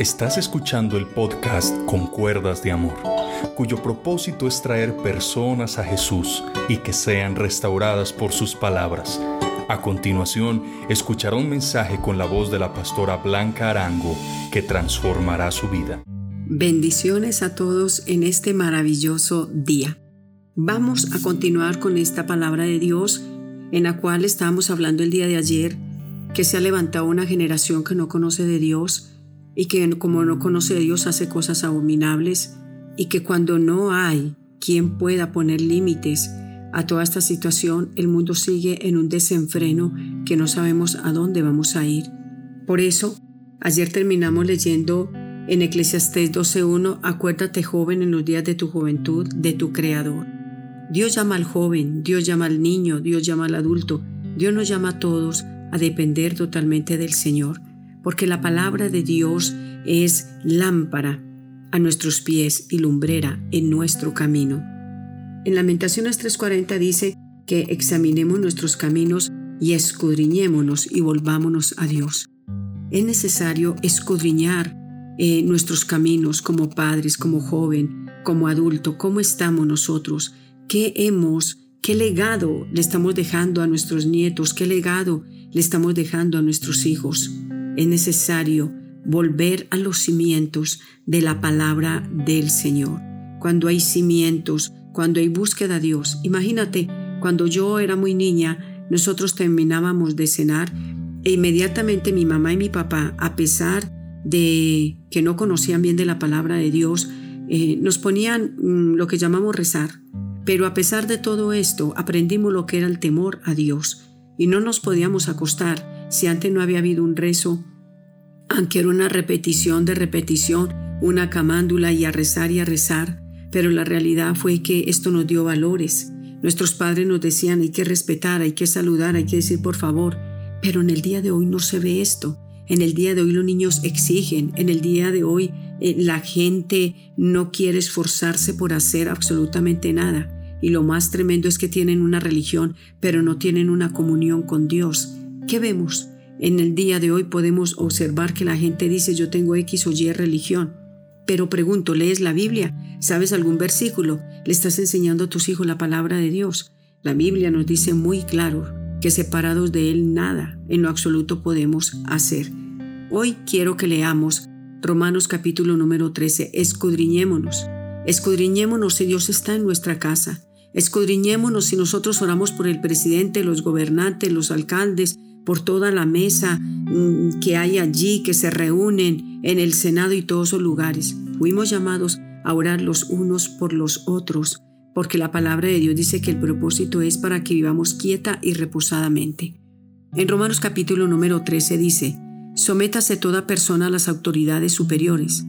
Estás escuchando el podcast Con Cuerdas de Amor, cuyo propósito es traer personas a Jesús y que sean restauradas por sus palabras. A continuación, escuchará un mensaje con la voz de la pastora Blanca Arango que transformará su vida. Bendiciones a todos en este maravilloso día. Vamos a continuar con esta palabra de Dios en la cual estábamos hablando el día de ayer, que se ha levantado una generación que no conoce de Dios, y que como no conoce a Dios hace cosas abominables y que cuando no hay quien pueda poner límites a toda esta situación, el mundo sigue en un desenfreno que no sabemos a dónde vamos a ir. Por eso, ayer terminamos leyendo en Eclesiastés 12.1, acuérdate joven en los días de tu juventud, de tu Creador. Dios llama al joven, Dios llama al niño, Dios llama al adulto, Dios nos llama a todos a depender totalmente del Señor porque la palabra de Dios es lámpara a nuestros pies y lumbrera en nuestro camino. En Lamentaciones 3:40 dice que examinemos nuestros caminos y escudriñémonos y volvámonos a Dios. Es necesario escudriñar eh, nuestros caminos como padres, como joven, como adulto, cómo estamos nosotros, qué hemos, qué legado le estamos dejando a nuestros nietos, qué legado le estamos dejando a nuestros hijos es necesario volver a los cimientos de la palabra del Señor. Cuando hay cimientos, cuando hay búsqueda a Dios. Imagínate, cuando yo era muy niña, nosotros terminábamos de cenar e inmediatamente mi mamá y mi papá, a pesar de que no conocían bien de la palabra de Dios, eh, nos ponían mm, lo que llamamos rezar. Pero a pesar de todo esto, aprendimos lo que era el temor a Dios y no nos podíamos acostar si antes no había habido un rezo, aunque era una repetición de repetición, una camándula y a rezar y a rezar, pero la realidad fue que esto nos dio valores. Nuestros padres nos decían hay que respetar, hay que saludar, hay que decir por favor, pero en el día de hoy no se ve esto. En el día de hoy los niños exigen, en el día de hoy eh, la gente no quiere esforzarse por hacer absolutamente nada. Y lo más tremendo es que tienen una religión, pero no tienen una comunión con Dios. ¿Qué vemos? En el día de hoy podemos observar que la gente dice yo tengo X o Y religión. Pero pregunto, ¿lees la Biblia? ¿Sabes algún versículo? ¿Le estás enseñando a tus hijos la palabra de Dios? La Biblia nos dice muy claro que separados de Él nada en lo absoluto podemos hacer. Hoy quiero que leamos Romanos capítulo número 13. Escudriñémonos. Escudriñémonos si Dios está en nuestra casa. Escudriñémonos si nosotros oramos por el presidente, los gobernantes, los alcaldes, por toda la mesa mm, que hay allí, que se reúnen en el Senado y todos esos lugares. Fuimos llamados a orar los unos por los otros, porque la palabra de Dios dice que el propósito es para que vivamos quieta y reposadamente. En Romanos capítulo número 13 dice, Sométase toda persona a las autoridades superiores,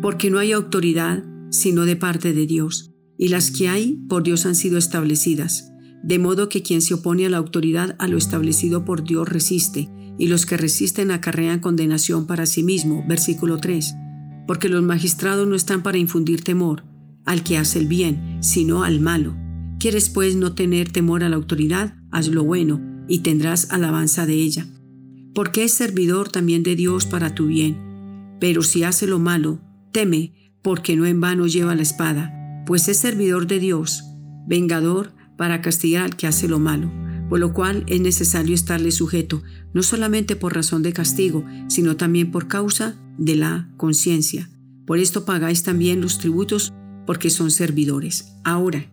porque no hay autoridad sino de parte de Dios, y las que hay por Dios han sido establecidas de modo que quien se opone a la autoridad a lo establecido por Dios resiste, y los que resisten acarrean condenación para sí mismo. Versículo 3. Porque los magistrados no están para infundir temor al que hace el bien, sino al malo. ¿Quieres pues no tener temor a la autoridad? Haz lo bueno, y tendrás alabanza de ella. Porque es servidor también de Dios para tu bien. Pero si hace lo malo, teme, porque no en vano lleva la espada, pues es servidor de Dios, vengador para castigar al que hace lo malo, por lo cual es necesario estarle sujeto, no solamente por razón de castigo, sino también por causa de la conciencia. Por esto pagáis también los tributos, porque son servidores. Ahora,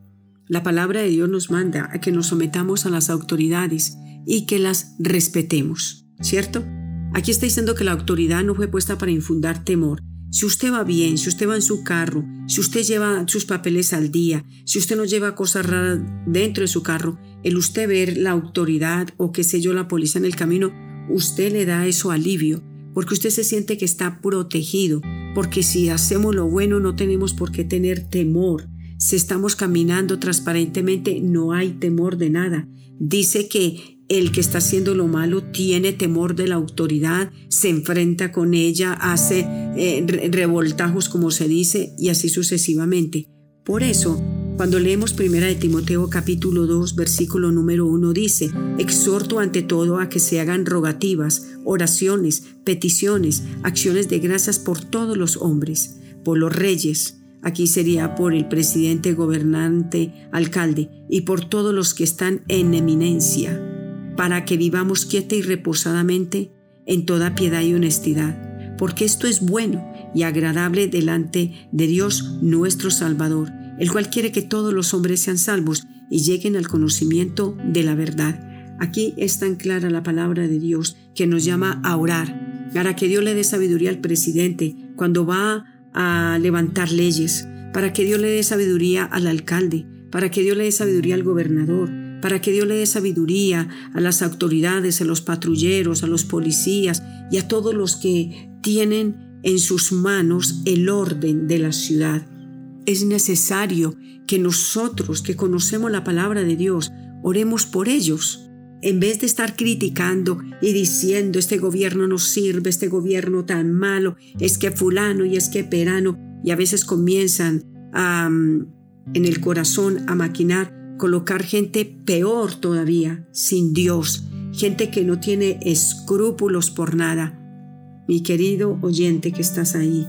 la palabra de Dios nos manda a que nos sometamos a las autoridades y que las respetemos, ¿cierto? Aquí está diciendo que la autoridad no fue puesta para infundar temor, si usted va bien, si usted va en su carro, si usted lleva sus papeles al día, si usted no lleva cosas raras dentro de su carro, el usted ver la autoridad o qué sé yo, la policía en el camino, usted le da eso alivio, porque usted se siente que está protegido, porque si hacemos lo bueno no tenemos por qué tener temor. Si estamos caminando transparentemente no hay temor de nada. Dice que el que está haciendo lo malo tiene temor de la autoridad, se enfrenta con ella, hace eh, revoltajos como se dice y así sucesivamente. Por eso Cuando leemos primera de Timoteo capítulo 2 versículo número 1 dice, exhorto ante todo a que se hagan rogativas, oraciones, peticiones, acciones de gracias por todos los hombres, por los reyes, aquí sería por el presidente, gobernante, alcalde, y por todos los que están en eminencia, para que vivamos quieta y reposadamente en toda piedad y honestidad, porque esto es bueno y agradable delante de Dios nuestro Salvador el cual quiere que todos los hombres sean salvos y lleguen al conocimiento de la verdad. Aquí es tan clara la palabra de Dios que nos llama a orar, para que Dios le dé sabiduría al presidente cuando va a levantar leyes, para que Dios le dé sabiduría al alcalde, para que Dios le dé sabiduría al gobernador, para que Dios le dé sabiduría a las autoridades, a los patrulleros, a los policías y a todos los que tienen en sus manos el orden de la ciudad es necesario que nosotros que conocemos la palabra de Dios oremos por ellos. En vez de estar criticando y diciendo este gobierno no sirve, este gobierno tan malo, es que fulano y es que perano, y a veces comienzan a, mm, en el corazón a maquinar, colocar gente peor todavía, sin Dios, gente que no tiene escrúpulos por nada. Mi querido oyente que estás ahí,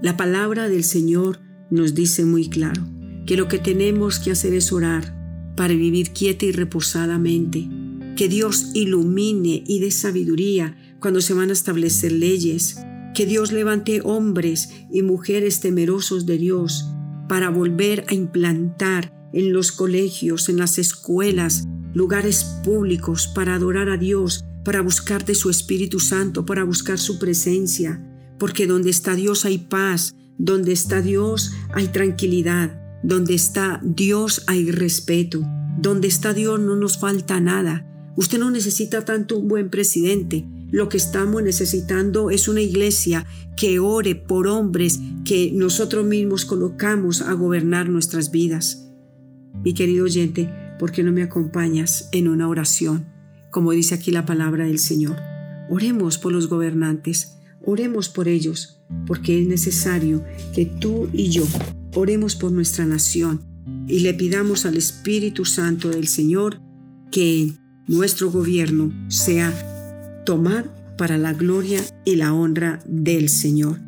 la palabra del Señor nos dice muy claro que lo que tenemos que hacer es orar para vivir quieta y reposadamente, que Dios ilumine y dé sabiduría cuando se van a establecer leyes, que Dios levante hombres y mujeres temerosos de Dios para volver a implantar en los colegios, en las escuelas, lugares públicos para adorar a Dios, para buscar de su Espíritu Santo, para buscar su presencia, porque donde está Dios hay paz, donde está Dios hay tranquilidad. Donde está Dios hay respeto. Donde está Dios no nos falta nada. Usted no necesita tanto un buen presidente. Lo que estamos necesitando es una iglesia que ore por hombres que nosotros mismos colocamos a gobernar nuestras vidas. Mi querido oyente, ¿por qué no me acompañas en una oración? Como dice aquí la palabra del Señor. Oremos por los gobernantes Oremos por ellos, porque es necesario que tú y yo oremos por nuestra nación y le pidamos al Espíritu Santo del Señor que nuestro gobierno sea tomar para la gloria y la honra del Señor.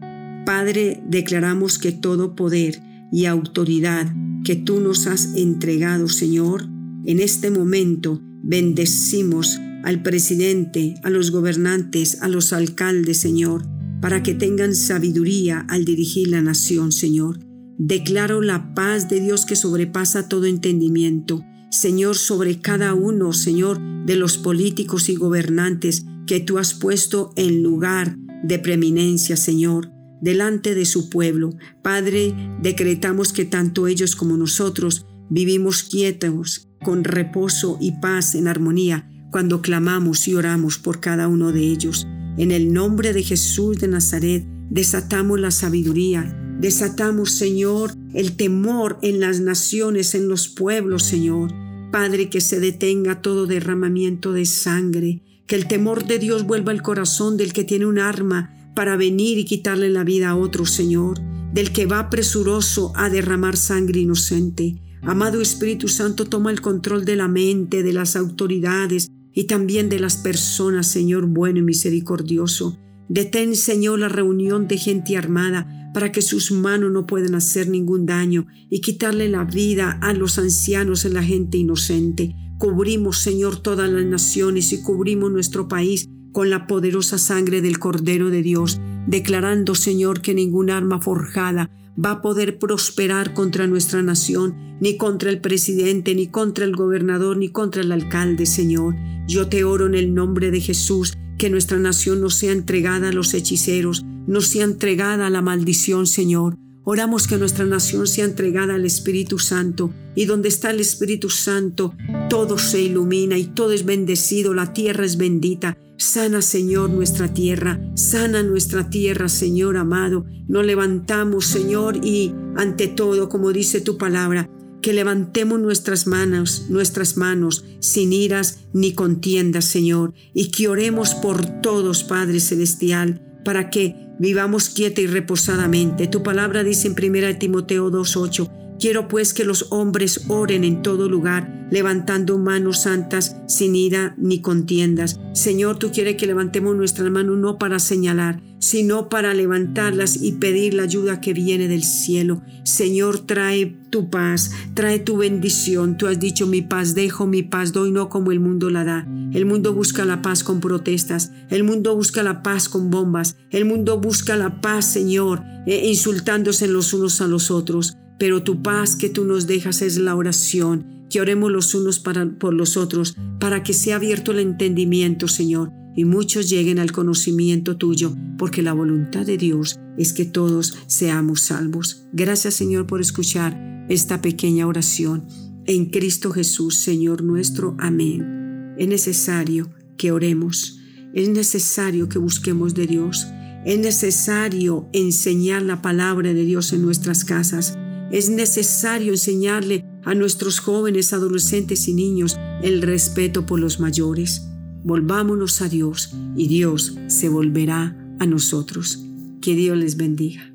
Padre, declaramos que todo poder y autoridad que tú nos has entregado, Señor, en este momento bendecimos al presidente, a los gobernantes, a los alcaldes, Señor, para que tengan sabiduría al dirigir la nación, Señor. Declaro la paz de Dios que sobrepasa todo entendimiento, Señor, sobre cada uno, Señor, de los políticos y gobernantes que tú has puesto en lugar de preeminencia, Señor, delante de su pueblo. Padre, decretamos que tanto ellos como nosotros vivimos quietos, con reposo y paz en armonía, cuando clamamos y oramos por cada uno de ellos. En el nombre de Jesús de Nazaret, desatamos la sabiduría, desatamos, Señor, el temor en las naciones, en los pueblos, Señor. Padre, que se detenga todo derramamiento de sangre, que el temor de Dios vuelva al corazón del que tiene un arma para venir y quitarle la vida a otro, Señor, del que va presuroso a derramar sangre inocente. Amado Espíritu Santo, toma el control de la mente, de las autoridades, y también de las personas, Señor bueno y misericordioso. Detén, Señor, la reunión de gente armada para que sus manos no puedan hacer ningún daño y quitarle la vida a los ancianos y la gente inocente. Cubrimos, Señor, todas las naciones y cubrimos nuestro país con la poderosa sangre del Cordero de Dios, declarando, Señor, que ningún arma forjada va a poder prosperar contra nuestra nación, ni contra el presidente, ni contra el gobernador, ni contra el alcalde, Señor. Yo te oro en el nombre de Jesús, que nuestra nación no sea entregada a los hechiceros, no sea entregada a la maldición, Señor. Oramos que nuestra nación sea entregada al Espíritu Santo, y donde está el Espíritu Santo, todo se ilumina y todo es bendecido, la tierra es bendita. Sana, Señor, nuestra tierra, sana nuestra tierra, Señor amado. Nos levantamos, Señor, y ante todo, como dice tu palabra, que levantemos nuestras manos, nuestras manos, sin iras ni contiendas, Señor, y que oremos por todos, Padre Celestial, para que vivamos quieta y reposadamente. Tu palabra dice en 1 Timoteo 2.8 Quiero pues que los hombres oren en todo lugar, levantando manos santas sin ira ni contiendas. Señor, tú quieres que levantemos nuestras manos no para señalar, sino para levantarlas y pedir la ayuda que viene del cielo. Señor, trae tu paz, trae tu bendición. Tú has dicho, mi paz dejo, mi paz doy, no como el mundo la da. El mundo busca la paz con protestas, el mundo busca la paz con bombas, el mundo busca la paz, Señor, eh, insultándose los unos a los otros pero tu paz que tú nos dejas es la oración, que oremos los unos por los otros, para que sea abierto el entendimiento, Señor, y muchos lleguen al conocimiento tuyo, porque la voluntad de Dios es que todos seamos salvos. Gracias, Señor, por escuchar esta pequeña oración. En Cristo Jesús, Señor nuestro. Amén. Es necesario que oremos, es necesario que busquemos de Dios, es necesario enseñar la palabra de Dios en nuestras casas. Es necesario enseñarle a nuestros jóvenes, adolescentes y niños el respeto por los mayores. Volvámonos a Dios y Dios se volverá a nosotros. Que Dios les bendiga.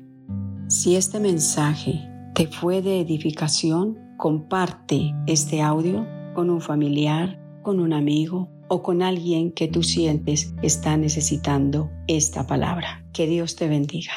Si este mensaje te fue de edificación, comparte este audio con un familiar, con un amigo o con alguien que tú sientes está necesitando esta palabra. Que Dios te bendiga.